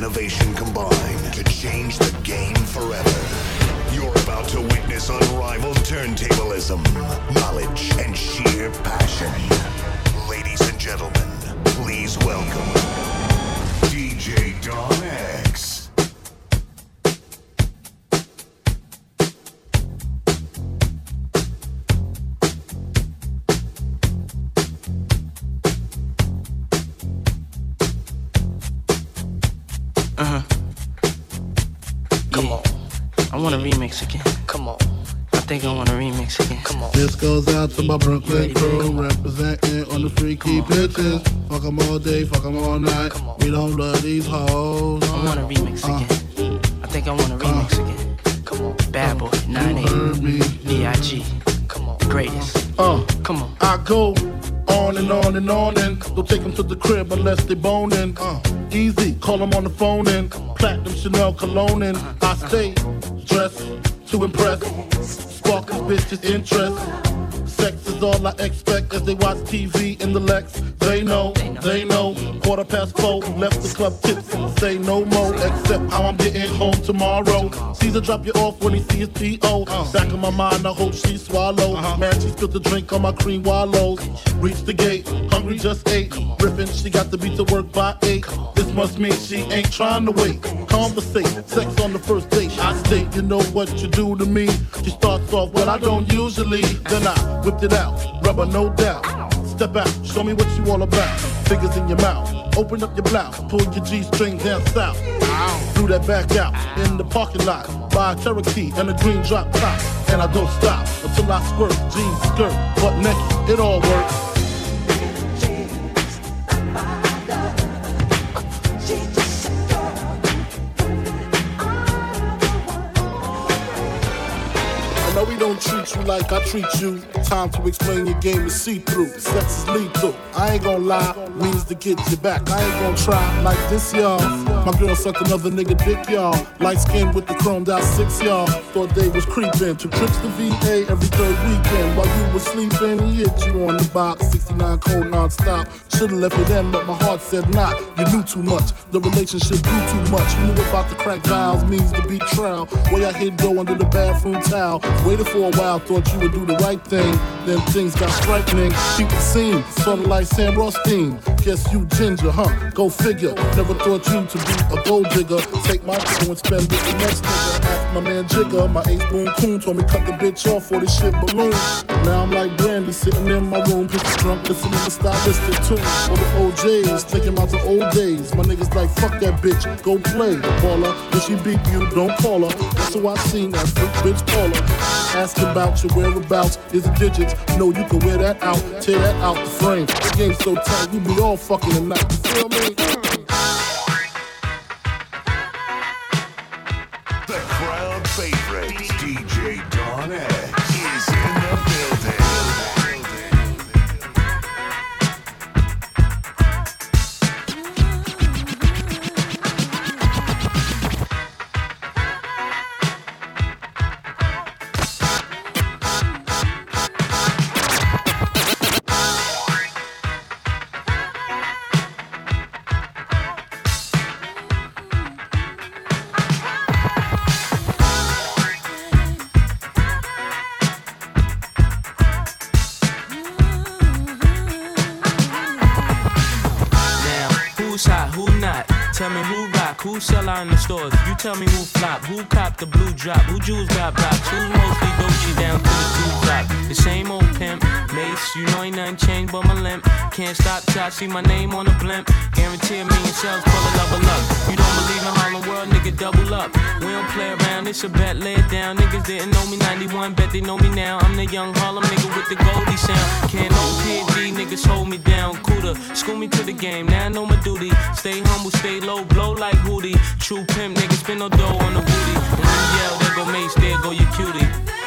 innovation combine to change the game forever. You're about to witness unrivaled turntablism, knowledge, and sheer passion. Ladies and gentlemen, please welcome DJ Don remix again. Come on. I think I want a remix again. Come on. This goes out to my Brooklyn crew, representing on the freaky pitches. Fuck them all day, fuck them all night. We don't love these hoes. I want a remix uh, again. I think I want a remix uh, again. Come on. Bad boy, 9 B.I.G. Come on. Greatest. Uh, come on. I go on and on and on and don't take them to the crib unless they boning. Uh, easy, call them on the phone and platinum Chanel cologne and I stay dressed to impress, sparking bitches' interest. Sex is all I expect as they watch TV in the Lex. They know, they know. Quarter past four, left the club tips. Say no more, except how I'm getting home tomorrow. Caesar drop you off when he sees P.O. Back in my mind, I hope she swallow. Uh-huh. Man, she spilled the drink on my cream wallows. Reach the gate, hungry just ate. Ripping, she got to be to work by eight. This must mean she ain't trying to wait. Conversate, sex on the first date. I state, you know what you do to me. She starts off, well, I don't usually. Then I whipped it out, rubber no doubt. Step out, show me what you all about. Fingers in your mouth, open up your blouse, pull your G-string down south. Threw that back out in the parking lot, buy a Cherokee and a green drop top. And I don't stop until I squirt, jeans, skirt, butt naked, it all works. Don't treat you like I treat you. Time to explain your game is see through. Sex is lethal. I ain't gonna lie, means to get you back. I ain't gonna try like this, y'all. My girl sucked another nigga dick, y'all. Light skin with the chromed out six, y'all. Thought they was creeping. Two trips to VA every third weekend. While you was sleeping, he hit you on the box. 69 cold non-stop. Should've left it in, but my heart said not. You knew too much. The relationship grew too much. You knew about the crack vows means to be trial. Way I hit go under the bathroom towel. Waited for a while, thought you would do the right thing. Then things got frightening. Keep the scene, sorta like Sam Rothstein. Guess you ginger, huh? Go figure. Never thought you to be a gold digger. Take my dough and spend it the next nigga. Ask my man Jigger, my ace boom coon told me cut the bitch off for this shit balloon. Now I'm like Brandy sitting in my room, pissy drunk, listening to the stylistic tunes. For the OJs, thinking about the old days. My niggas like, fuck that bitch, go play. Baller, if she beat you, don't call her. Who I seen that freak bitch Paula. Ask about your whereabouts, is the digits. No, you can wear that out, tear that out the frame. The game's so tight, we be all fucking tonight. You feel me? Tell me who stores. You tell me who flop, who cop the blue drop, who jewels got blocks, who mostly Dolce down to the two drop. The same old pimp, mace, you know ain't nothing changed but my limp. Can't stop till I see my name on a blimp. Guarantee a million sales, pull a level up. You don't believe in Harlem World, nigga, double up. We don't play around, it's a bet, lay it down. Niggas didn't know me 91, bet they know me now. I'm the young Harlem nigga with the Goldie sound. Can't no PD, niggas hold me down. Cooler, school me to the game, now I know my duty. Stay humble, stay low, blow like Hootie. True pimp, niggas spin no dough on the booty. When you yell, there go Mace, there go your cutie.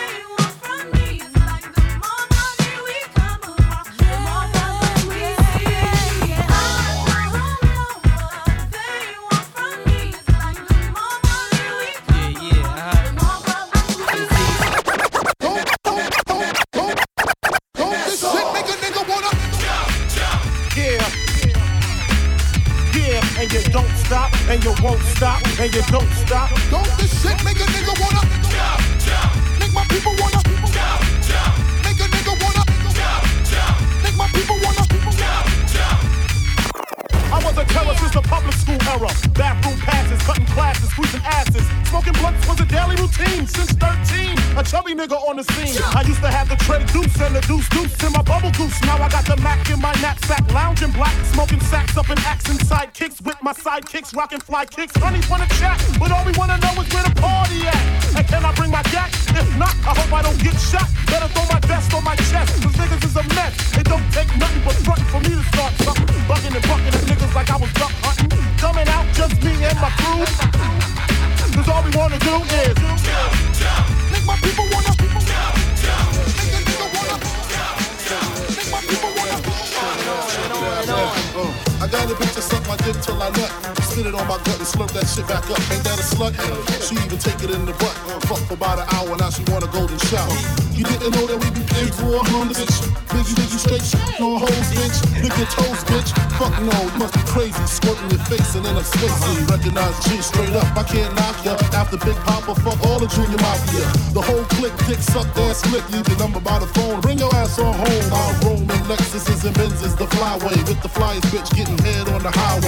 Smoking blunts was a daily routine since 13. A chubby nigga on the scene. I used to have the tray deuce and the deuce deuce in my bubble goose. Now I got the Mac in my knapsack, lounging black, smoking sacks up in accent sidekicks with my sidekicks, rocking fly kicks. Honey wanna chat, but all we wanna know is where the party at. And can I bring my gat? If not, I hope I don't get shot. Better throw my vest on my chest, cause niggas is a mess. It don't take nothing but front for me to start something. Bucking and bucking at niggas like I was duck hunting. Coming out just me and my crew. Cause all we wanna do is make my people wanna. Make my dick till I nut. Spit it on my gut and slurp that shit back up. Ain't that a slut? She even take it in the butt. Fuck for about an hour, now she want a golden shower. You didn't know that we be paid for a hundred, bitch. Biggie, biggie, straight shit No hoes, bitch. Lick your toes, bitch. Fuck no, you must be crazy. Squirting your face and then I'm spacey. Recognize G straight up. I can't knock ya. After Big Papa, fuck all the junior mafia. The whole clique, dick suck ass slick. Leave the number by the phone. Bring your ass on home. I'm roaming Lexuses and Benzes, the flyway. With the flyest bitch getting head on the highway.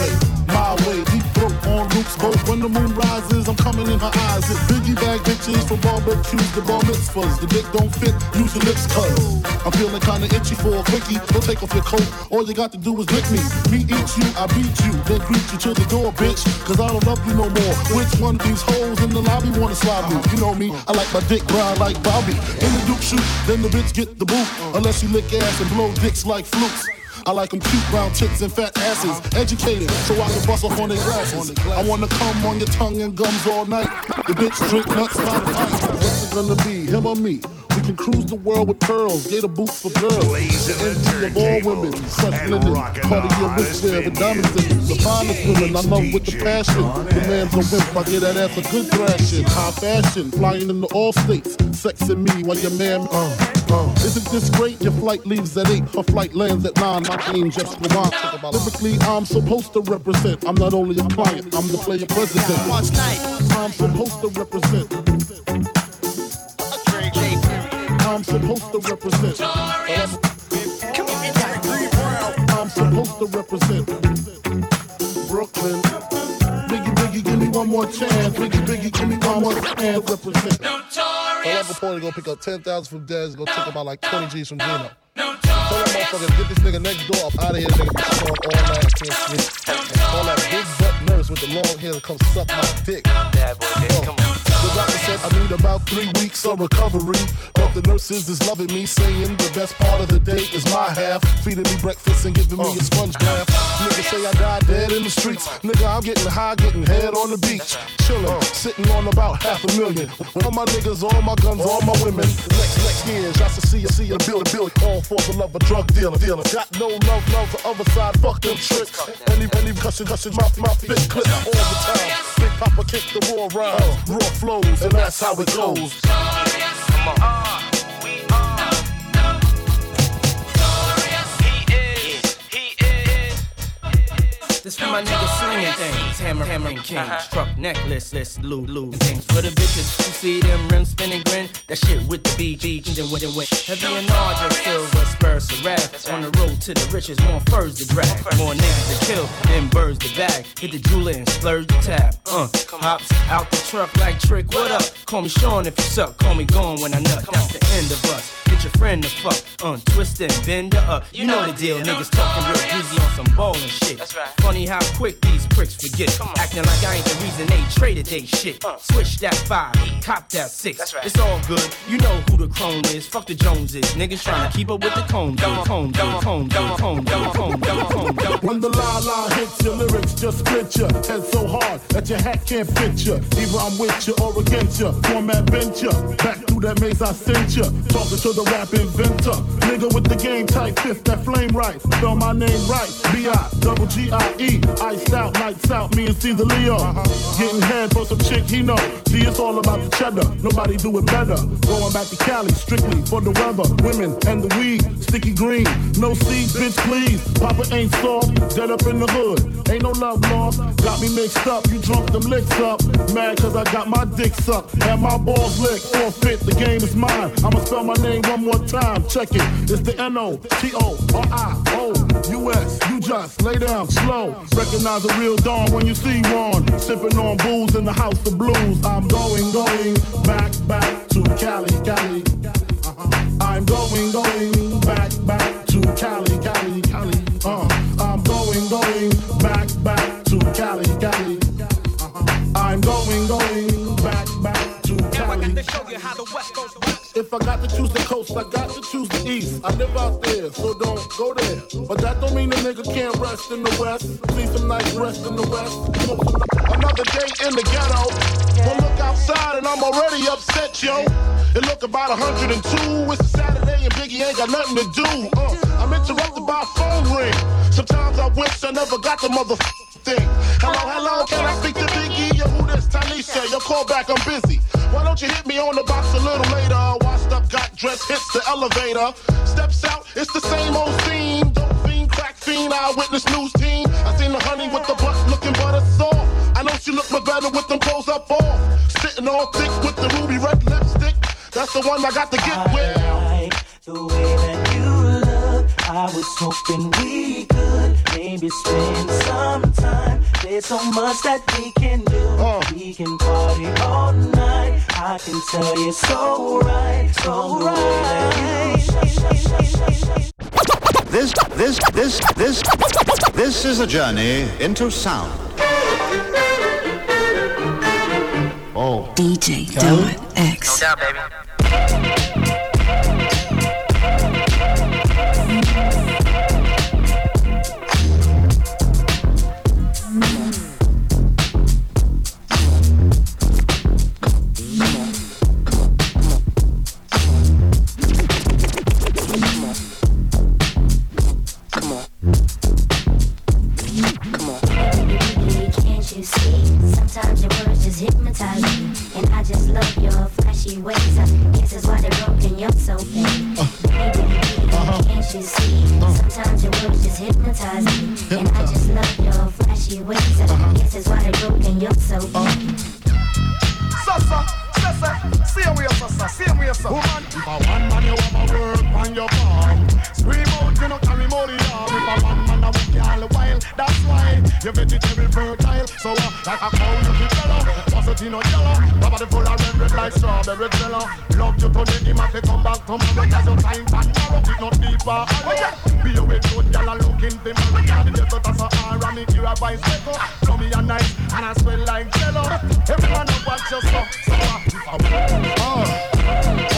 My way, deep throat on Luke's boat. When the moon rises, I'm coming in her eyes. It's biggie bag bitches from barbecues to bar mitzvahs. The dick don't fit, use your lips cuz. I'm feeling kinda itchy for a quickie. Don't take off your coat, all you got to do is lick me. Me eat you, I beat you, then greet you to the door, bitch. Cause I don't love you no more. Which one of these hoes in the lobby wanna slide me? You know me, I like my dick brown like Bobby. In the Duke shoot, then the bitch get the boot. Unless you lick ass and blow dicks like flukes. I like them cute brown tits and fat asses. Educated, so I can bust off on their glasses. I wanna come on your tongue and gums all night. The bitch drink nuts the pint. What's it gonna be, him or me? We can cruise the world with pearls, gator boots for girls. Blazing The the envy of all women, turntables such and linen. rocking Part of the your hottest wrist wear with diamonds in. The finest women I love with the passion. The man's a wimp, I get that ass a good thrashing. High fashion, flying into all states. Sexing me while your man, uh, uh. Isn't this great? Your flight leaves at 8, her flight lands at 9. My name Jeff Squamant. Lyrically, I'm supposed to represent. I'm not only a client, I'm the player president. Watch night. I'm supposed to represent. I'm supposed to represent. I'm supposed to represent Brooklyn. Biggie, Biggie, give me one more chance. Biggie, Biggie, give me one more chance. Represent. Notorious. Party go pick up 10,000 from Dez, go take about like 20 G's from Gino. Tell that motherfucker, get this nigga next door up out of here, nigga. Be snoring all night, I can't sleep. And call that big butt nurse with the long hair to come suck my dick. Bad boy, Oh. come on. Oh. The doctor said I need about three weeks of recovery. But the nurses is loving me, saying the best part of the day is my half. Feeding me breakfast and giving me a sponge bath. Niggas say I died dead in the streets. Nigga, I'm getting high, getting head on the beach. Chillin', sitting on about half a million. All my niggas, all my guns, all my women. Next, next year, shots to see you, see you, build, build. All for the love of drug dealer, dealer. Got no love, love for other side, fuck them tricks. Any, any cushion, cushion, mouth, mouth, bitch, clip all the time. Big Papa kick the raw rhymes, raw and that's how it goes. Come on. Uh, This for my niggas slinging things, hammer, hammering kings, truck necklace, list, loot, loot, things for the bitches. You see them rims spinning, grin, that shit with the BG, then with it went heavy and larger, silver spurs to rap. On the road to the riches, more furs to drag, more niggas to kill, then birds to bag. Hit the jeweler and splurge the tab. Uh, hops out the truck like trick. What up? Call me Sean if you suck. Call me gone when I nut. That's the end of us. Get your friend to fuck, uh, twist and bend her up. You know the deal, niggas talking real greasy on some ballin' shit. Funny how quick these pricks forget. Acting like I ain't the reason they traded they shit. Uh. Switch that five, cop that six. Right. It's all good. You know who the crone is. Fuck the Joneses. Niggas trying to keep up with the cone. Cone, cone, cone, cone, cone, cone, cone. When the la la hits your lyrics, just split your head so hard that your hat can't fit you. Either I'm with you or against you. Format venture. Back through that maze I sent you. Talking to the rap inventor. Nigga with the game type fifth that flame right. Spell my name right. B I double G I E. G-I-E. Iced out, lights out, me and Cease-A-Leo. Getting head for some chick he know. See, it's all about the cheddar. Nobody do it better. Going back to Cali, strictly for the weather. Women and the weed, sticky green. No seed beat, bitch, please. Papa ain't soft, dead up in the hood. Ain't no love lost. Got me mixed up, you drunk them licks up. Mad cause I got my dick sucked. And my balls licked. Forfeit, the game is mine. I'ma spell my name one more time. Check it. It's the N-O-T-O-R-I-O-U-S. You just lay down slow. Recognize a real dawn when you see one. Sipping on booze in the house of blues. I'm going, going back, back to Cali, Cali. Uh-huh. I'm going, going back, back to Cali. I got to choose the coast, I got to choose the east. I live out there, so don't go there. But that don't mean a nigga can't rest in the west. See some nice rest in the west. Another day in the ghetto. Well, look outside and I'm already upset, yo. It look about 102. It's a Saturday and Biggie ain't got nothing to do. Uh, I'm interrupted by a phone ring. Sometimes I wish I never got the mother thing. Hello, hello, can I speak to Tanisha, your call back, I'm busy. Why don't you hit me on the box a little later? Washed up, got dressed, hits the elevator. Steps out, it's the same old scene. Dope fiend, crack fiend, eyewitness news team. I seen the honey with the butt looking butter soft. I know she look better with them clothes up off. Sitting all thick with the ruby red lipstick. That's the one I got to get with. I like the way that you look. I was hoping we could maybe spend some time. There's so much that we can do. Uh. We can party all night. I can tell you so right, so right. This, this, this, this, this is a journey into sound. Oh. DJ Don X. Can't you And sometimes your words just hypnotize me, and I just love your flashy ways. I guess that's why. You're sasa, same way, sasa. Woman, if a one man you have a work on your farm, scream out, you know carry money down. If a one man a work all the that's why your vegetable fertile. So uh, like a cow you keep yellow, in a yellow? Body full of red, red like strawberry jello. Love you today, him have to come back tomorrow. Cause your time pan narrow, it not deep oh, or hollow. Be away good, gyal a looking for me. The desert that's a R and me hear a voice echo. So me a nice and I smell like jello. Everyone up watch your stuff. So if I Hot,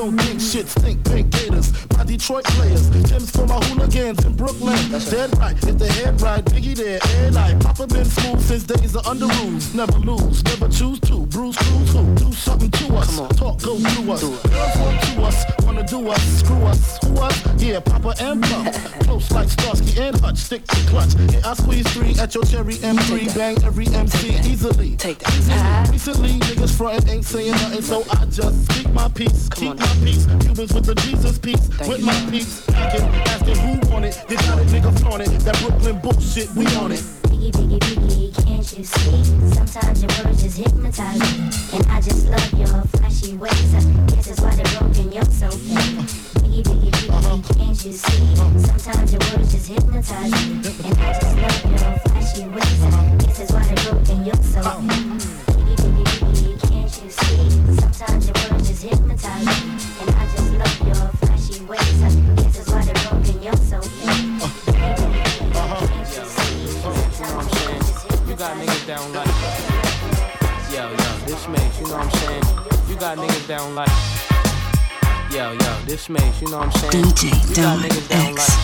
don't think shit stink. Pink gators, my Detroit players. Gems for my hooligans in Brooklyn. Dead right, if the head right, Biggie there, and I. Papa been smooth since days of Underoos. Never lose, never choose to. Bruce Cruz who do something to us. Talk go through us. Girls want to us, wanna do us, screw us, who us? Yeah, Papa and Puff. Close like Starsky and Hutch, stick to clutch. Yeah, I squeeze three at your cherry M3, bang every MC easily. Take that. Recently, niggas frontin' ain't saying nothing, so I just speak my peace, keep my peace. Cubans with the Jesus peace, with my peace. Asking, asking who want it, you got it, nigga flaunt it. That Brooklyn bullshit, we on it. Biggie, biggie, biggie, can't you see? Sometimes your words just hypnotize me, and I just love your flashy ways. I guess that's why they're broken. You're so fake. Biggie, biggie, biggie, can't you see? Sometimes your words just hypnotize me, and I just love your flashy ways. I guess that's why they're broken. You're so fake. Biggie, biggie, biggie, can't you see? Sometimes down like, yo, yo, this makes, you know what I'm saying? DJ Dot niggas down like,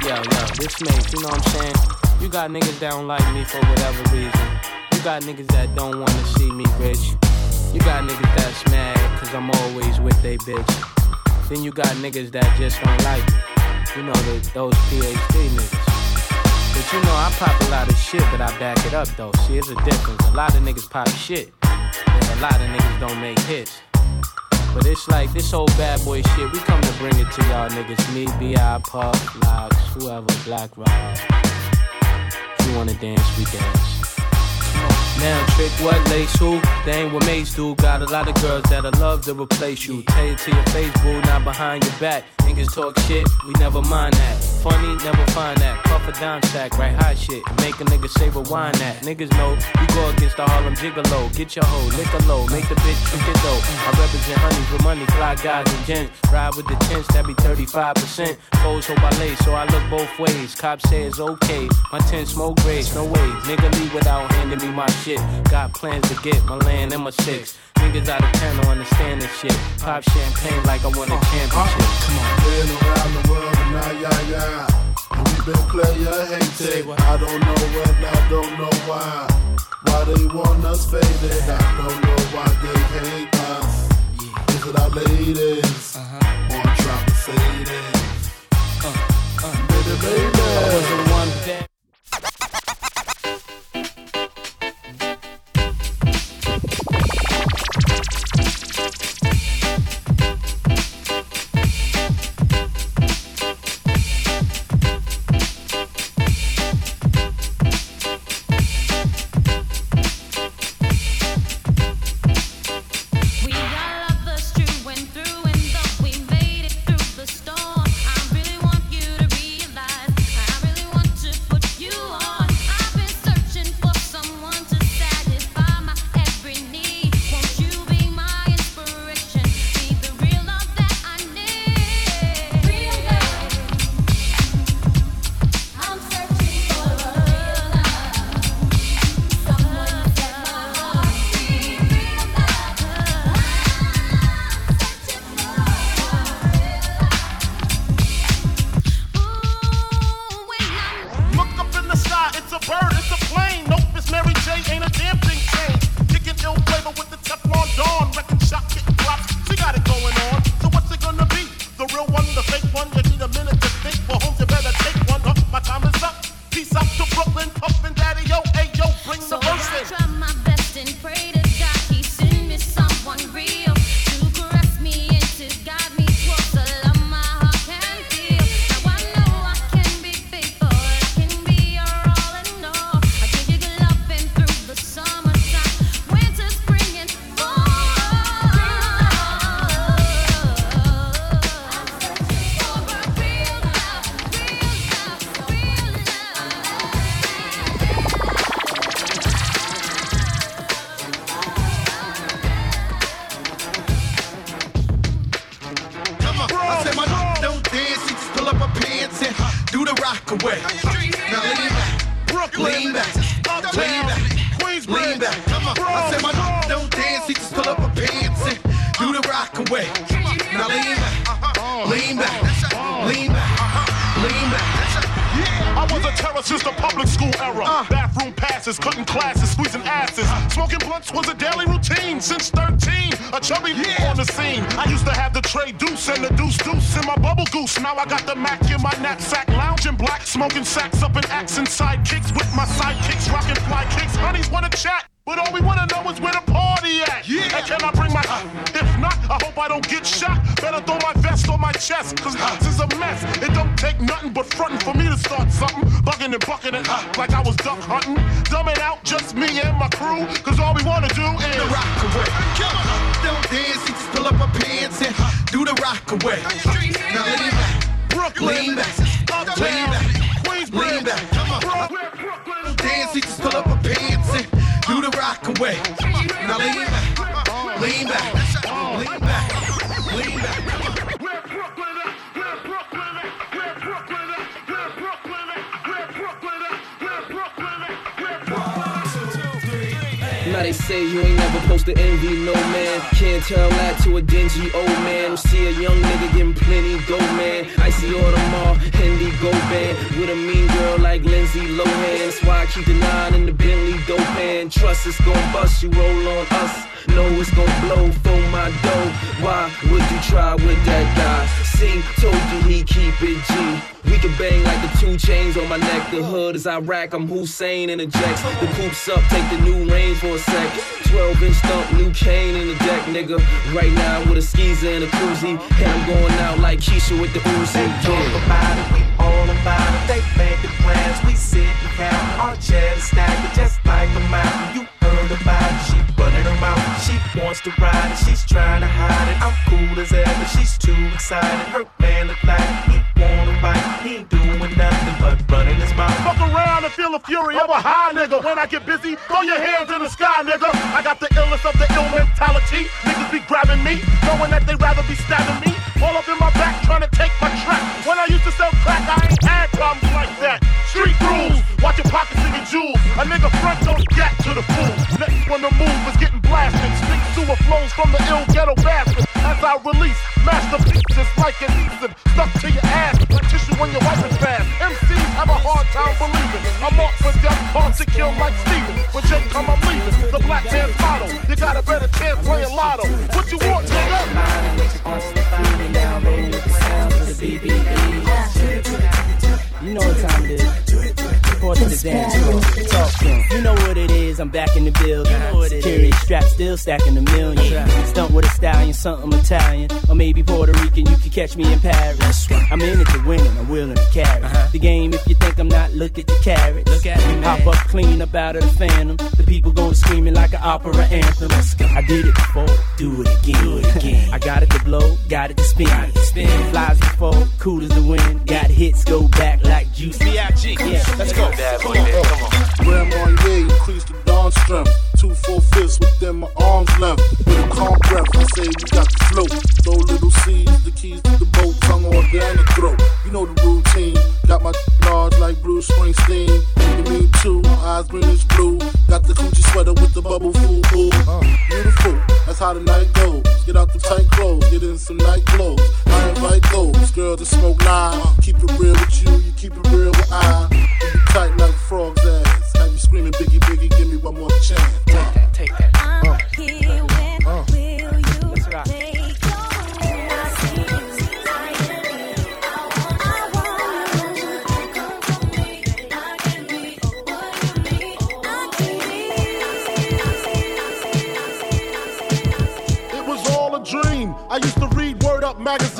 yo, yo, this makes, you know what I'm saying? You got niggas down like me for whatever reason. You got niggas that don't wanna see me rich. You got niggas that's mad cause I'm always with they bitch. Then you got niggas that just don't like me. You know, the, those PhD niggas. But you know, I pop a lot of shit, but I back it up though. See, it's a difference. A lot of niggas pop shit. A lot of niggas don't make hits. But it's like this old bad boy shit, we come to bring it to y'all niggas. Me, B.I., Puff, Lox, whoever, Black Rob. If you wanna dance, we dance. Now trick what lace who? They ain't what mates do. Got a lot of girls that'll love to replace you. Tell it to your face, boo, not behind your back. Niggas talk shit, we never mind that. Funny, never find that. Puff a down sack, right hot shit. Make a nigga say rewind that. Niggas know we go against the Harlem Gigolo. Get your hoe, lick a low, make the bitch drink it dope. I represent honeys with money, fly guys and gents. Ride with the tents, that be 35%. Foes hope I lay, so I look both ways. Cops say it's okay. My tent smoke grace, no way. Nigga leave without handing me my shit. Got plans to get my land and my six. Niggas out of town don't understand this shit. Pop champagne like I won a championship. Come on. Been around the world and now, yeah, yeah. And we been player hated. I don't know when, I don't know why. Why they want us faded. I don't know why they hate us. Is it our ladies? Uh-huh. Or trying to say this? Baby, baby. I was the one that. Rock away. Now lean back, Brooklyn, lean back, Uptown, lean back, Queensbridge, lean back. Come on. I said my don't dance, he just pull up her pants and do the rock away. Now lean back, lean back, lean back, lean back. I was a terror since the public school era. Uh. Bathroom passes, cutting classes, squeezing Smoking blunts was a daily routine since 13. A chubby on the scene. I used to have the tray deuce and the deuce deuce in my bubble goose. Now I got the Mac in my knapsack, lounging black, smoking sacks up in accent sidekicks with my sidekicks, rocking fly kicks. Honeys wanna chat. But all we wanna know is where the party at. Yeah. And can I bring my? Uh. Not, I hope I don't get shot. Better throw my vest on my chest, cause this is a mess. It don't take nothing but frontin' for me to start something. Bugging and bucking it like I was duck hunting. Dumbing out just me and my crew, cause all we wanna do is the rock away. Don't dance, he just pull up her pants and do the rock away. Now lean back, Brooklyn, lean back, Uptown, lean back, Queensbridge, lean back. Come on. Brooklyn, dance, he just pull up her pants and do the rock away. Now lean back, lean back, Now they say you ain't never supposed to envy no man. Can't tell that to a dingy old man. See a young nigga getting plenty dough, man. Icy Audemars, Indigo band. With a mean girl like Lindsay Lohan. That's why I keep the nine in the Bentley dope pan. Trust it's gon' bust, you roll on us. Know it's gon' blow for my dough. Why would you try with that guy? See, told you he keep it G. We can bang like the two chains on my neck. The hood is Iraq, I'm Hussein in the jacks. The coops up, take the new range for a sec. 12 inch thump, new cane in the deck, nigga. Right now with a skeezer and a koozie. And I'm going out like Keisha with the Uzi. They talk about it, we all about it. They made the plans, we sit and count. Our cheddar stack it just like a mountain. You heard about she running mouth. She wants to ride it, she's trying to hide it. I'm cool as ever, she's too excited. Her man look like he wanna bite. He ain't doing nothing but running his mouth. Fuck around and feel the fury of a high nigga. When I get busy, throw your hands in the sky, nigga. I got the illness of the ill mentality. Niggas be grabbing me, knowing that they rather be stabbing me. All up in my back, trying to take my track. When I used to sell crack, I ain't had problems like that. Street rules, watch your pockets and your jewels. A nigga front don't get to the fool. Next one to move is getting blasted. Street sewer flows from the ill ghetto bastard. As I release, masterpieces like adhesive stuck to your ass like tissue when your wife is fast. MCs have a hard time believing. I'm off for death, hard to kill like Steven. When Jake come, I'm leaving. The black man's motto. You got a better chance playing lotto. What you want, nigga? You know what time it is. Report to the dance floor. Talk to 'em. You know what it is. I'm back in the building. Security strap still stacking a million. Stunt with a stallion, something Italian. Or maybe Puerto Rican, you can catch me in Paris. I'm in it to win and I'm willing to carry. Uh-huh. The game, if you think I'm not, look at the carrots. Look at me, Hop up clean up out of the phantom. The people going screaming like an opera anthem. I did it before, do it again. Do it again. I got it to blow, got it to spin. spin. Flies before, cool as the wind. Got hits, go back like juice. B.I.G. Yeah, let's go. Come on. Grandma, yeah, increase the dawn strength. Two full fists within my arms length. With a calm breath, I say we got the float. Throw little seeds, the keys to the boat, tongue the throat. You know the routine. Got my large like Bruce Springsteen. You mean too, eyes greenish blue. Got the coochie sweater with the bubble fool. Ooh, beautiful, that's how the night goes. Get out the tight clothes, get in some night clothes. I invite those girls to smoke live. Keep it real with you, you keep it real with I. Keep it tight like frog's ass. Have you screaming, Biggie, Biggie, give me one more chance. Take that, take that. Uh, uh, Let's rock. It was all a dream. I used to read Word Up magazine.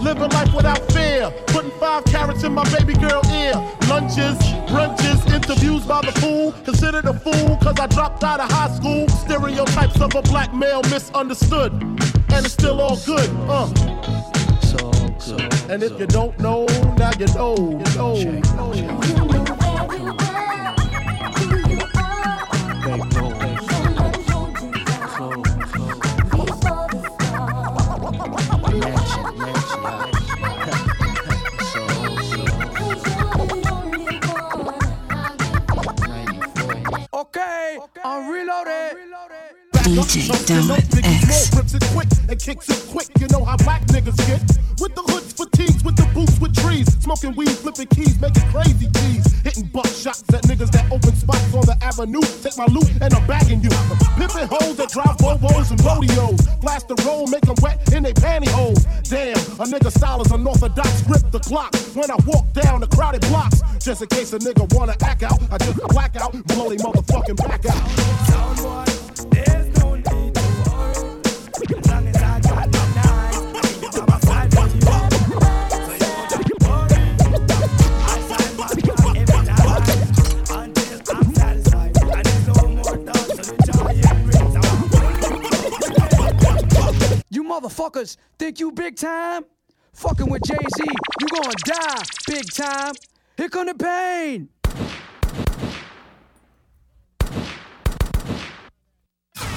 Living life without fear. Putting five carrots in my baby girl ear. Lunches, brunches, interviews by the fool. Considered a fool cause I dropped out of high school. Stereotypes of a black male misunderstood. And it's still all good. Uh. And if you don't know, now you know. You know. You know. I'm reloaded. DJ Don X. rips it quick and kicks it quick. You know how black niggas get. With the hoods, fatigues, with the boots, with trees. Smoking weed, flipping keys, making crazy keys. Hitting buck shots at niggas that open spots on the avenue. Take my loot and I'm bagging you. Pimping hoes that drive Bobos and rodeos. Blast the roll, make them wet in they pantyhose. A nigga style is unorthodox. Grip the clock when I walk down the crowded blocks. Just in case a nigga wanna act out, I just black out, blow they motherfucking back out. You motherfuckers think you big time? Fucking with Jay Z, you gonna die big time. Here come the pain.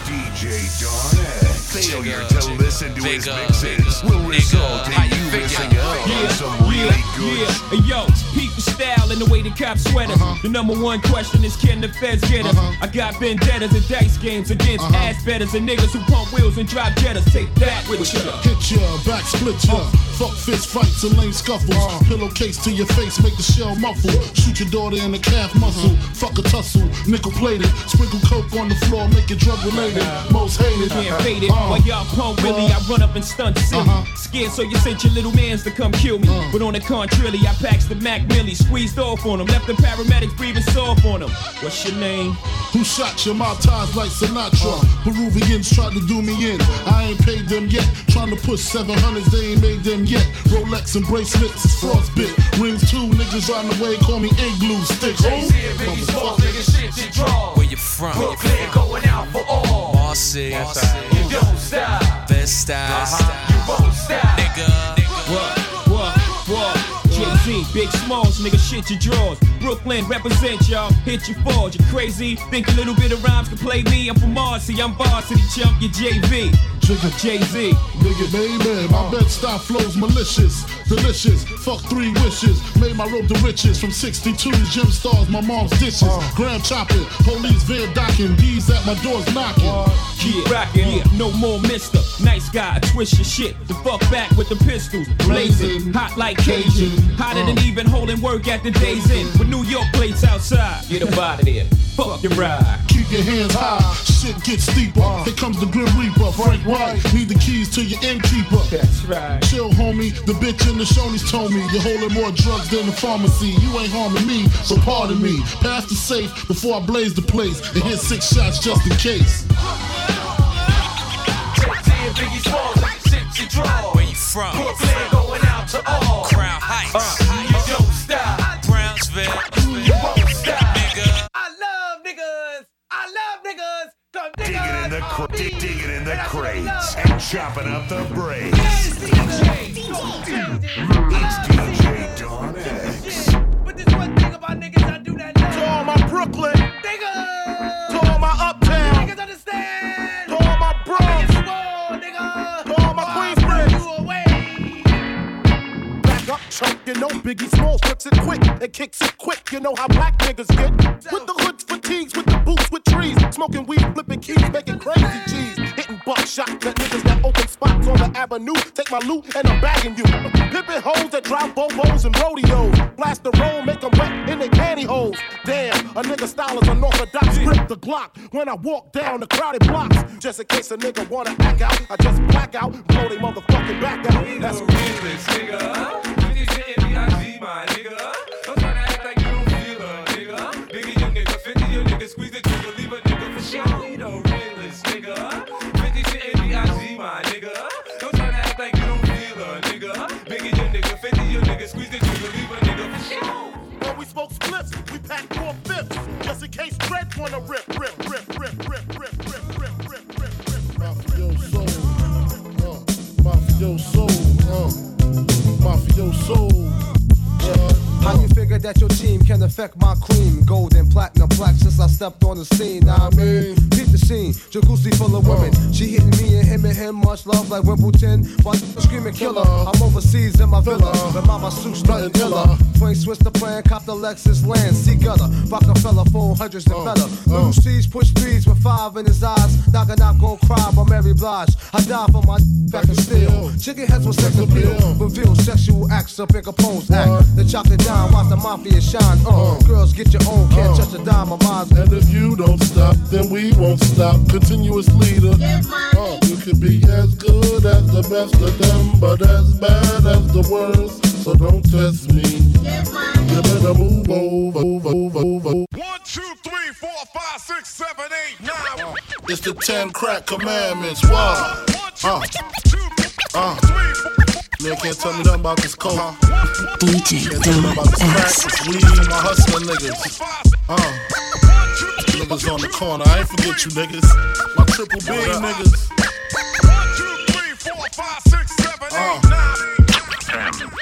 DJ Don X. Failure to listen to his mixes will result in you missing out on some really good hey, yo, peep the style and the way the cops sweat us. Uh-huh. The number one question is can the feds get us? Uh-huh. I got vendettas and dice games against uh-huh. ass betters and niggas who pump wheels and drop jettas. Take that with you. Hit ya, back split ya. Fuck fist fights and lame scuffles. Pillowcase to your face, make the shell muffle. Shoot your daughter in the calf muscle. Fuck a tussle, nickel plated. Sprinkle coke on the floor, make it drug related. Most hated. Can't fade it. Uh-huh. Uh, While y'all pump Willie, I run up and stunt silly. Uh-huh. Scared, so you sent your little mans to come kill me. Uh. But on the contrary, I packs the Mac Millie, squeezed off on him, left the paramedics breathing soft on him. What's your name? Who shot your mouth ties like Sinatra? Uh. Peruvians tried to do me in. I ain't paid them yet. Trying to push 700s, they ain't made them yet. Rolex and bracelets is frostbit. Rings two, niggas on the way, call me igloo sticks. Motherfucker. Where you from? Brooklyn going out for all. Marcy. You don't stop. Best style. Uh-huh. You won't stop. Nigga. What? What? What? Jay-Z, Big Smalls, nigga, shit your drawers. Brooklyn, represent y'all, hit your falls. You crazy? Think a little bit of rhymes can play me? I'm from Marcy, I'm varsity chump, you JV. Jigga Jay-Z. Nigga, amen. My bed style flows malicious, delicious. Fuck three wishes. Made my road to riches from 62's gem stars, my mom's dishes. Uh. Gram chopping, police van docking, D's at my doors knocking. Uh. Yeah, rockin', yeah, no more mister. Nice guy, twist your shit. The fuck back with the pistols. Blazing, hot like Cajun. Hotter than uh. even holding work at the day's end. With New York plates outside. Get up out of there. Fuck your ride. Keep your hands high, shit gets steeper. Uh. Here comes the Grim Reaper, Frank White. Need the keys to your innkeeper. That's right. Chill, homie. The bitch in the Shoney's told me you're holding more drugs than the pharmacy. You ain't harming me, so pardon me. Pass the safe before I blaze the place and hit six shots just in case. Where you from? Brooklyn going out to all. Crown Heights. You don't stop. Brownsville. You won't stop. Nigga. I love niggas. I love niggas. Come Digging in the niggas. cr- dig- digging in the crates and chopping up the braids. It's DJ. It's DJ Don X. But this one thing about niggas, I do that now. To all my Brooklyn, Niggas. You know Biggie Smalls rips it quick and kicks it quick. You know how black niggas get. With the hoods, fatigues, with the boots, with trees. Smoking weed, flipping keys, making crazy G's. Hitting buck shots at niggas spots on the avenue. Take my loot and I'm bagging you. Pimping hoes that drive Bobos and rodeos. Blast the roll, make them wet in their pantyhose. Damn, a nigga style is unorthodox. Grip the Glock when I walk down the crowded blocks. Just in case a nigga wanna act out, I just black out, blow they motherfucking back out. That's nigga. 50 cent NBIG, my nigga. Don't try to act like you don't feel her, nigga. Biggie your nigga, 50 your nigga, squeeze the case Dread wanna rip, rip, rip, rip, rip, rip, rip, rip, rip, rip, rip. Mafioso, uh, mafioso, uh, mafioso. How you figure that your team can affect my cream? Gold and platinum complex since I stepped on the scene. I mean, keep the scene, jacuzzi full of women. She hitting me and him and him, much love like Wimbledon. But screaming killer, I'm overseas in my villa. With my suits nothing iller. Twin switch the plan, cop the Lexus land, see gutter. Rockefeller, 400s and uh, better. Uh. Little C's push speeds with five in his eyes. Knock a knock, gon' cry by Mary Blige. I die for my back and steel. Chicken heads with sex appeal. Reveal sexual acts up in compose act. The chocolate down, watch the mafia shine. Uh, girls get your own, can't touch a dime of mine. And if you don't stop, then we won't stop. Continuous leader. Uh, you can be as good as the best of them, but as bad as the worst. So don't test me. You better move over, over, over, over. One, two, three, four, five, six, seven, eight, nine. It's the ten crack commandments. Wow. Uh, uh. Man can't tell me nothing about this coke. DJ Can't tell me about this crack, weed, my hustling niggas. Uh. Niggas on the corner. I ain't forget you niggas. My triple B niggas. Uh.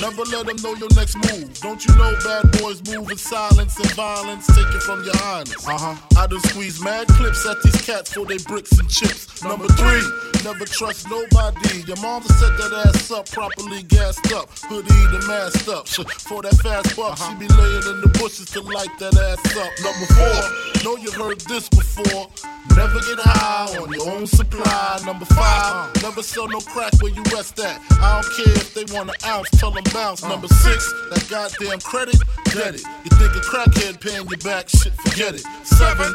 never let them know your next move. Don't you know bad boys move in silence and violence? Take it from your highness. Uh huh. I done squeeze mad clips at these cats for they bricks and chips. Number three, never trust nobody. Your mom set that ass up properly gassed up, hoodie the masked up. For that fast buck, she be laying in the bushes to light that ass up. Number four, know you heard this before. Never get high on your own supply. Number five, never sell no crack where you rest at. I don't care if they want an ounce, tell them bounce. Uh. Number six, that goddamn credit, get it. You think a crackhead paying you back, shit, forget it. Seven,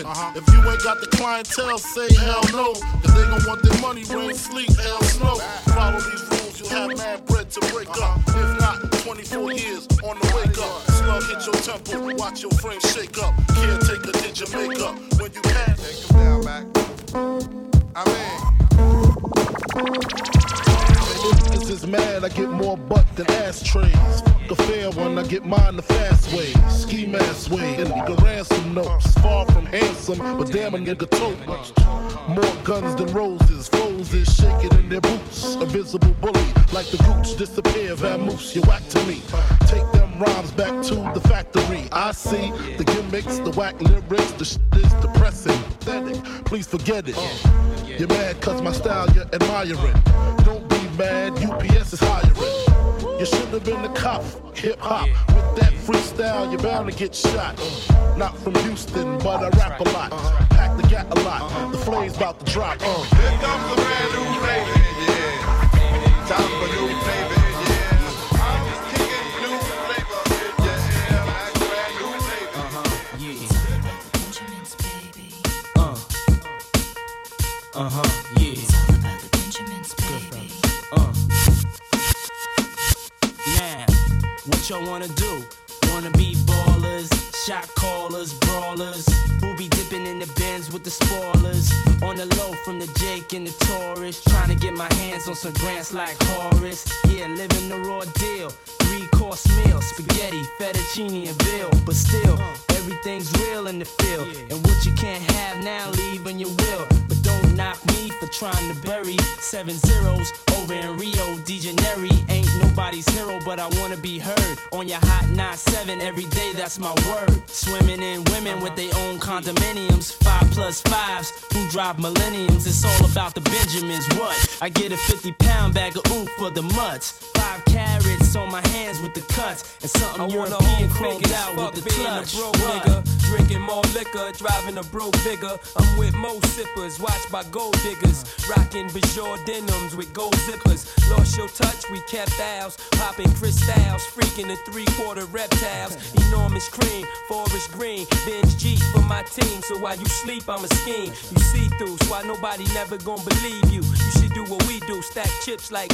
Uh-huh. If you ain't got the clientele, say hell no. If they gon' want their money, rain, sleep, hell snow. Follow these rules, you'll have mad bread to break up. If not, 24 years on the wake up. Slug hit your temple, watch your frame shake up. Caretaker did your makeup when you had. Take him down, back. I Niggas is mad, I get more butt than ashtrays. Fuck a fair one, I get mine the fast way. Ski mask way, and nigga ransom notes. Far from handsome, but damn a nigga tote. More guns than roses, foes is shaking in their boots. A visible bully, like the roots disappear, vamoose, you whack to me. Take them rhymes back to the factory. I see the gimmicks, the whack lyrics, the shit is depressing. Please forget it. You're mad cause my style you're admiring. Mad, UPS is hiring. You should have been a cop, hip hop. With that freestyle, you're bound to get shot. Not from Houston, but I rap a lot. Pack the gat a lot. The flame's about to drop. Uh. Here comes the brand new flavor. What y'all wanna do? Wanna be ballers, shot callers, brawlers, who be dipping in the bins with the spoilers. On the low from the Jake and the Taurus, trying to get my hands on some grants like Horace. Yeah, living the raw deal. Three course meal, spaghetti, fettuccine, and bill. But still, everything's real in the field. And what you can't have now, leave when you will. But don't knock me for trying to bury seven zeros over in Rio de Janeiro. Ain't nobody's hero, but I wanna be heard on your hot 9-7 every day. That's my word. Swimming in women with their own condominiums, five plus fives who drive millenniums. It's all about the Benjamins. What? I get a 50 pound bag of oof for the mutts. Five carats on my hands with the cuts, and something I wanna European chromed out with the clutch. broke What? nigga. nigga. Drinking more liquor, driving a broke bigger. I'm with most sippers, watched by gold diggers. Rocking Bajor denims with gold zippers. Lost your touch, we kept ours. Popping crystals, freaking the three quarter reptiles. Enormous cream, forest green. Bench G for my team, so while you sleep, I'm a scheme. You see through, so why nobody never gonna believe you. You should do what we do, stack chips like.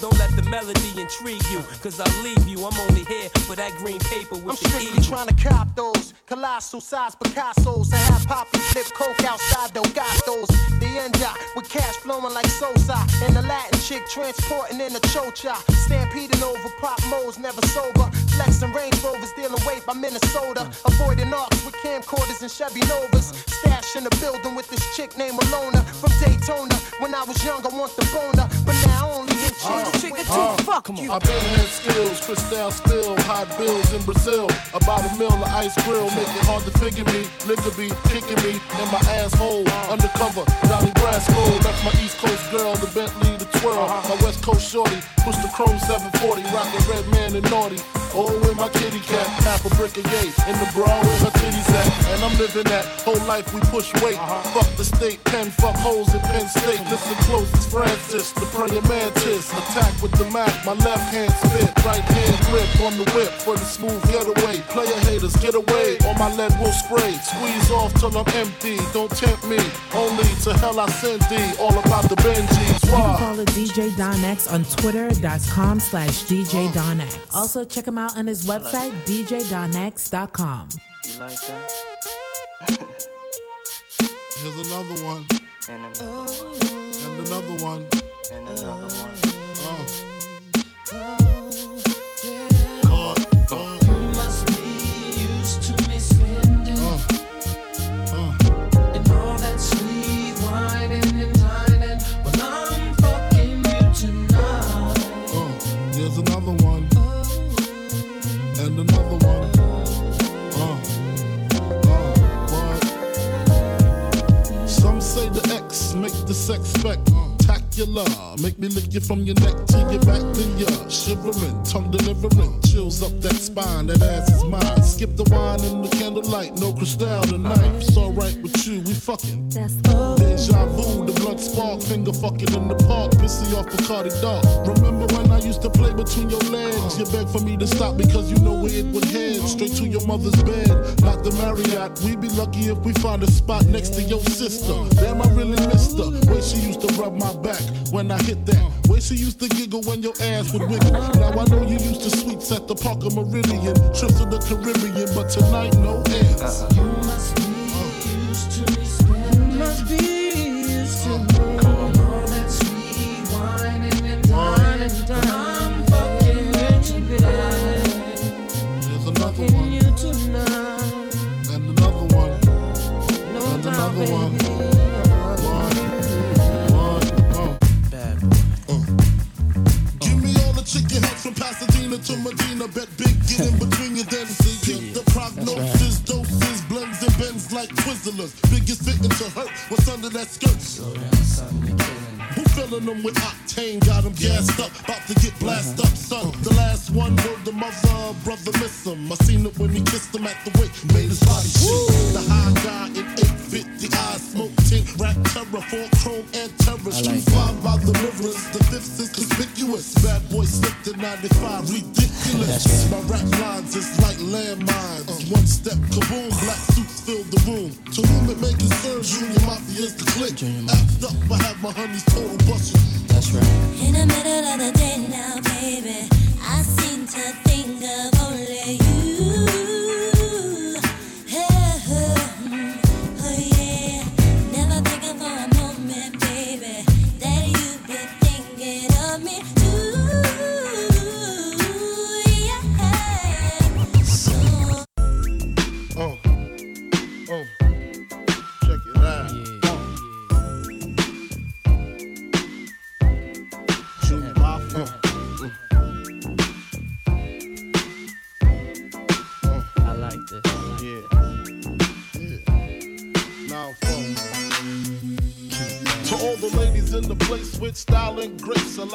Don't let the melody intrigue you, cause I'll leave you. I'm only here for that green paper with I'm the strictly evil. trying to cop those colossal size Picassos I have Poppy flip coke outside Delgados. The end yacht with cash flowing like Sosa and the Latin chick transporting in a chocha. Stampeding over pop modes, never sober. Flexing Range Rovers, dealing weight by Minnesota. Avoiding arcs with camcorders and Chevy Novas. Stash in the building with this chick named Alona from Daytona. When I was young, I want the boner, but now I only chicks. Trigger Uh, to fuck you. I've been had skills, crystal spill, hot bills in Brazil. About a mill of ice grill, make it hard to figure me. Liquor be kicking me in my asshole. Undercover, Donnie Brasco. Left my East Coast girl, the Bentley, the twirl. My West Coast shorty, push the chrome 740, rockin' red man and naughty. Oh, with my kitty cat, half a brick of yay. In the bra with her titties at. And I'm living that whole life we push weight. Uh-huh. Fuck the state, pen, fuck holes in Penn State. Listen close, it's Francis, the praying mantis. Attack with the Mac, my left hand spit, right hand grip on the whip for the smooth getaway. Player haters, get away, or my lead will spray. Squeeze off till I'm empty, don't tempt me. Only to hell I send thee, all about the Benjis. You can follow DJ Don X on twitter.com slash DJ Don X. Also check him out on his website, djdonx.com. You like that? Here's another one. And another one. And another one. Oh. Oh. Oh. And another one. Here's another one. Another one. Uh, uh? Some say the X make the sex spectacular. Make me lick you from your neck to your back to your shivering, tongue delivering, chills up that spine. That ass is mine. Skip the wine and the candlelight, no crystal tonight. It's alright with you, we fucking. Deja vu, the blood spark, finger fucking in the park, pissy off Bacardi Dark. Remember when I used to play between your legs? You begged for me to stop because you know where it would head. Straight to your mother's bed, not the Marriott. We'd be lucky if we find a spot next to your sister. Damn, I really missed her. Way she used to rub my back when I hit that. Way she used to giggle when your ass would wiggle. Now I know you used to sweets at the Parker Meridien, trips to the Caribbean, but tonight no ends. Bet big, get in between you then get the prognosis, doses, blends and bends like Twizzlers. Biggest fitting to hurt. What's under that skirt? Who filling them with octane? Got them gassed up, about to get blasted up, son. The last one word the mother, brother miss him. I seen it when he kissed him at the wake, made his body shake. The high guy in 850 eyes, smoke tint, rap terror, four chrome and terror. Street five by the rivers, the fifth is conspicuous. Bad boy slipped in 95, ridiculous. My rap lines is like landmines. One step, kaboom, black suits fill the room. To whom it may concern, Junior Mafia's the click. Act up, I have my honeys total busted. That's right. In the middle of the day now, baby, I seem to think of only you.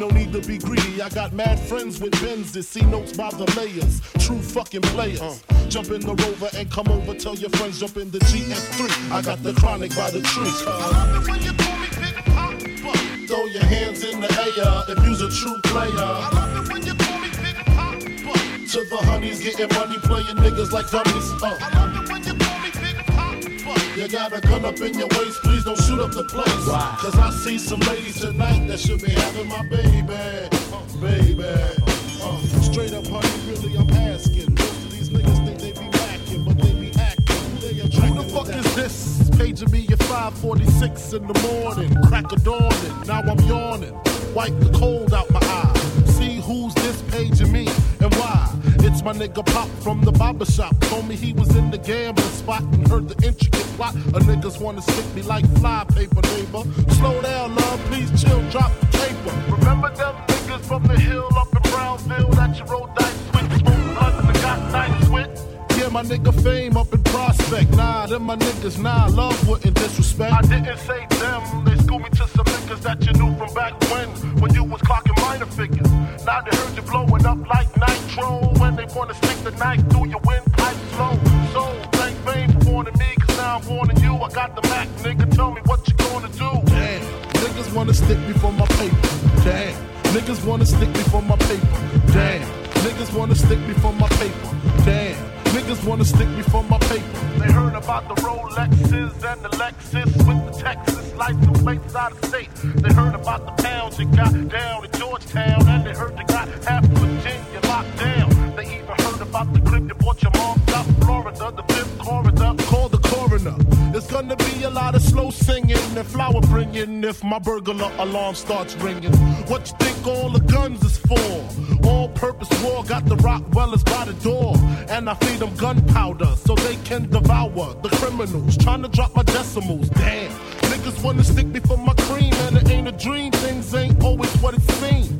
No need to be greedy. I got mad friends with Benzes. See notes by the layers. True fucking players. Jump in the rover and come over. Tell your friends jump in the GS3. I got the chronic by the tree. I love it when you call me Big Papa. Throw your hands in the air if you's a true player. I love it when you call me Big Papa. To the honeys getting money, playing niggas like dummies. Uh. You got a gun up in your waist, please don't shoot up the place. Why? Cause I see some ladies tonight that should be having my baby. Uh, baby. Uh, straight up, honey, really, I'm asking. Most of these niggas think they be lacking, but they be acting. They Who the fuck is this? Paging me at 546 in the morning. Crack of dawning, now I'm yawning. Wipe the cold out my eye. See who's this paging me and why. My nigga Pop from the barber shop. Told me he was in the gambling spot and heard the intricate plot. A niggas wanna stick me like fly paper, neighbor. Slow down, love, please chill, drop the paper. Remember them niggas from the hill up in Brownsville that you rolled dice with, blunts and got nice with? Yeah, my nigga fame up in Prospect. Nah, them my niggas, nah, love wouldn't disrespect. I didn't say them, they schooled me to some niggas that you knew from back when, when you was clocking minor figures. Now they heard you blowing up like nitro, wanna stick the knife through your windpipe slow. So, thank fame for warning me, cause now I'm warning you. I got the Mac, nigga, tell me what you gonna do. Damn, niggas wanna stick me for my paper. Damn, niggas wanna stick me for my paper. Damn, niggas wanna stick me for my paper. Damn. Niggas wanna stick me for my paper. They heard about the Rolexes and the Lexus with the Texas license plates out of state. They heard about the pounds you got down in Georgetown, and they heard they got gonna be a lot of slow singing and flower bringing if my burglar alarm starts ringing. What you think all the guns is for? All purpose war got the Rottweilers by the door. And I feed them gunpowder so they can devour the criminals. Trying to drop my decimals. Damn. Niggas wanna stick me for my cream, and it ain't a dream. Things ain't always what it seems.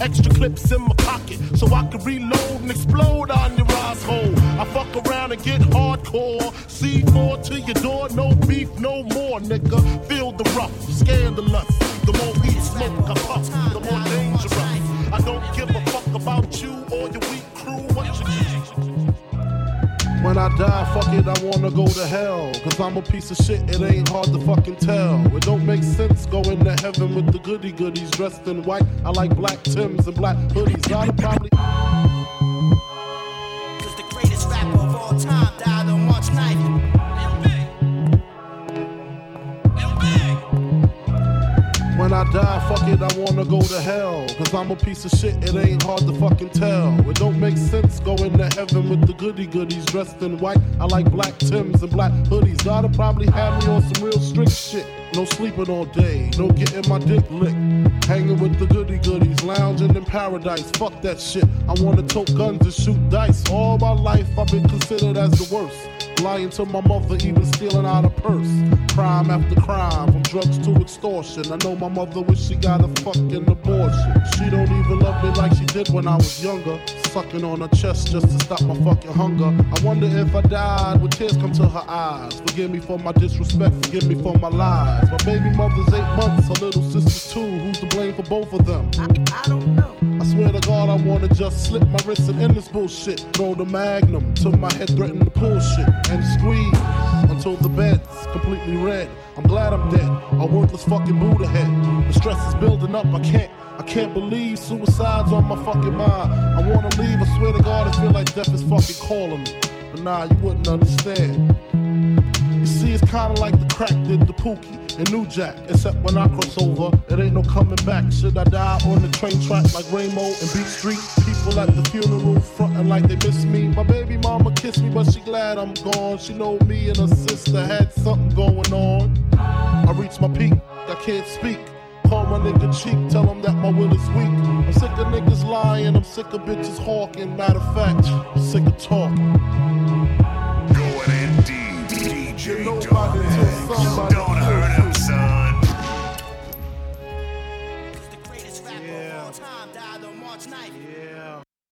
Extra clips in my pocket so I can reload and explode on your asshole. I fuck around and get hardcore. C4 to your door, no beef, no more, nigga. Feel the rough, scandalous. When I die, fuck it, I wanna go to hell. Cause I'm a piece of shit, it ain't hard to fucking tell. It don't make sense going to heaven with the goody goodies dressed in white. I like black Tims and black hoodies. I'd probably. I die, fuck it, I wanna go to hell. Cause I'm a piece of shit, it ain't hard to fucking tell. It don't make sense going to heaven with the goody goodies dressed in white. I like black Tims and black hoodies. Gotta probably have me on some real strict shit. No sleeping all day, no getting my dick licked. Hanging with the goody goodies, lounging in paradise. Fuck that shit. I wanna tote guns and shoot dice. All my life I've been considered as the worst. Lying to my mother, even stealing out a purse. Crime after crime, from drugs to extortion. I know my mother wish she got a fucking abortion. She don't even love me like she did when I was younger. Sucking on her chest just to stop my fucking hunger. I wonder if I died, would tears come to her eyes? Forgive me for my disrespect, forgive me for my lies. My baby mother's eight months, her little sister's two. Who's to blame for both of them? I, I don't know. I swear to God, I wanna just slip my wrist and end this bullshit. Throw the magnum till my head threaten to pull shit and squeeze until the bed's completely red. I'm glad I'm dead. A worthless fucking Buddha head. The stress is building up. I can't I can't believe suicide's on my fucking mind. I wanna leave, I swear to God, I feel like death is fucking calling me. But nah, you wouldn't understand. You see, it's kinda like the crack did the Pookie and New Jack. Except when I cross over, it ain't no coming back. Should I die on the train track like Ramo and Beat Street? People at the funeral frontin' like they miss me. My baby mama kissed me, but she glad I'm gone. She know me and her sister had something going on. I reached my peak, I can't speak. Call my nigga cheek, tell him that my will is weak. I'm sick of niggas lying, I'm sick of bitches hawking. Matter of fact, I'm sick of talking. Going in deep, DJ hurt Yeah. Time March 9th. Yeah.